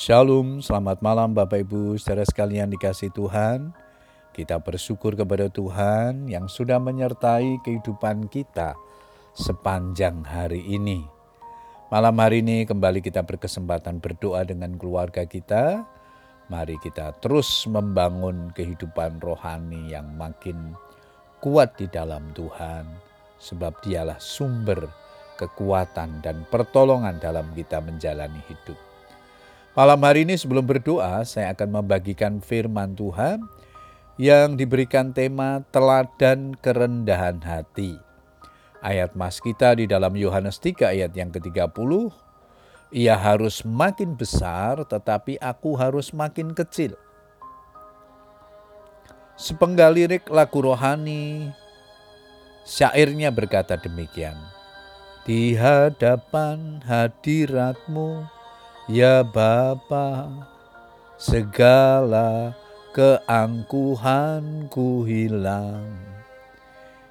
Shalom, selamat malam Bapak Ibu, saudara sekalian dikasih Tuhan. Kita bersyukur kepada Tuhan yang sudah menyertai kehidupan kita sepanjang hari ini. Malam hari ini kembali kita berkesempatan berdoa dengan keluarga kita. Mari kita terus membangun kehidupan rohani yang makin kuat di dalam Tuhan, sebab Dialah sumber kekuatan dan pertolongan dalam kita menjalani hidup. Malam hari ini sebelum berdoa, saya akan membagikan firman Tuhan yang diberikan tema teladan kerendahan hati. Ayat mas kita di dalam Yohanes 3 ayat yang ke-30, ia harus makin besar tetapi aku harus makin kecil. Sepenggal lirik lagu rohani, syairnya berkata demikian. Di hadapan hadiratmu, Ya Bapa, segala keangkuhanku hilang.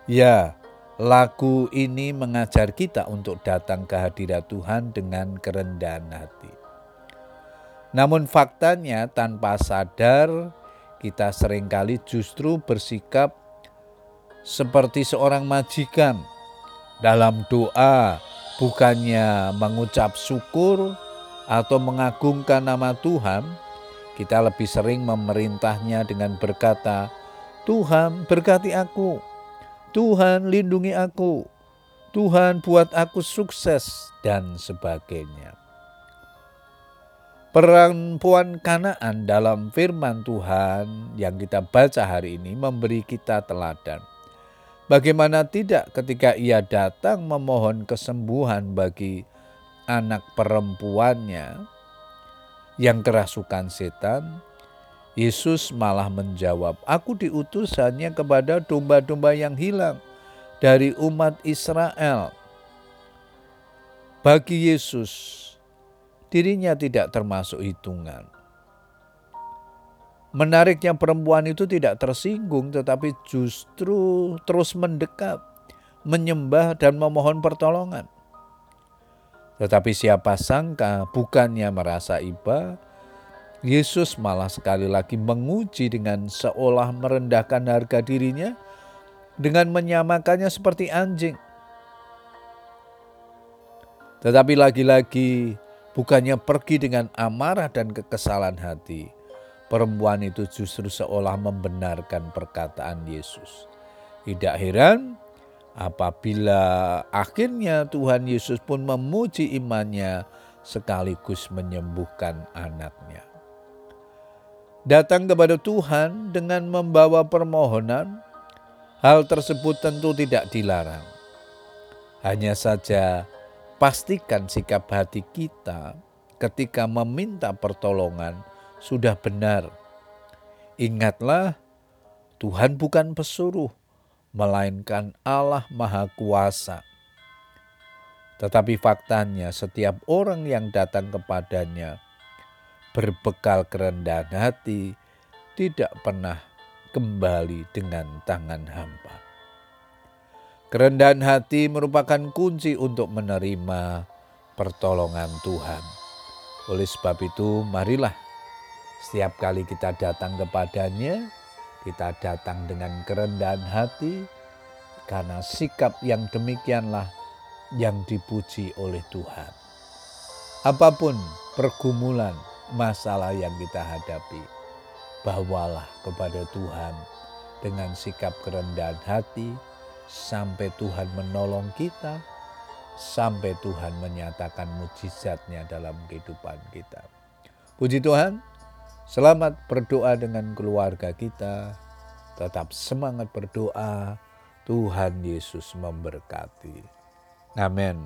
Ya, lagu ini mengajar kita untuk datang ke hadirat Tuhan dengan kerendahan hati. Namun faktanya tanpa sadar kita sering kali justru bersikap seperti seorang majikan dalam doa bukannya mengucap syukur atau mengagungkan nama Tuhan, kita lebih sering memerintahnya dengan berkata, "Tuhan, berkati aku. Tuhan, lindungi aku. Tuhan, buat aku sukses." dan sebagainya. Perempuan Kanaan dalam firman Tuhan yang kita baca hari ini memberi kita teladan. Bagaimana tidak ketika ia datang memohon kesembuhan bagi anak perempuannya yang kerasukan setan, Yesus malah menjawab, "Aku diutus hanya kepada domba-domba yang hilang dari umat Israel." Bagi Yesus, dirinya tidak termasuk hitungan. Menariknya perempuan itu tidak tersinggung tetapi justru terus mendekat, menyembah dan memohon pertolongan. Tetapi siapa sangka bukannya merasa iba, Yesus malah sekali lagi menguji dengan seolah merendahkan harga dirinya dengan menyamakannya seperti anjing. Tetapi lagi-lagi bukannya pergi dengan amarah dan kekesalan hati. Perempuan itu justru seolah membenarkan perkataan Yesus. Tidak heran Apabila akhirnya Tuhan Yesus pun memuji imannya sekaligus menyembuhkan anaknya. Datang kepada Tuhan dengan membawa permohonan, hal tersebut tentu tidak dilarang. Hanya saja pastikan sikap hati kita ketika meminta pertolongan sudah benar. Ingatlah, Tuhan bukan pesuruh, melainkan Allah Maha Kuasa. Tetapi faktanya, setiap orang yang datang kepadanya berbekal kerendahan hati tidak pernah kembali dengan tangan hampa. Kerendahan hati merupakan kunci untuk menerima pertolongan Tuhan. Oleh sebab itu, marilah setiap kali kita datang kepadanya, kita datang dengan kerendahan hati karena sikap yang demikianlah yang dipuji oleh Tuhan. Apa pun pergumulan, masalah yang kita hadapi, bawalah kepada Tuhan dengan sikap kerendahan hati sampai Tuhan menolong kita, sampai Tuhan menyatakan mujizatnya dalam kehidupan kita. Puji Tuhan, Selamat berdoa dengan keluarga kita. Tetap semangat berdoa. Tuhan Yesus memberkati. Amin.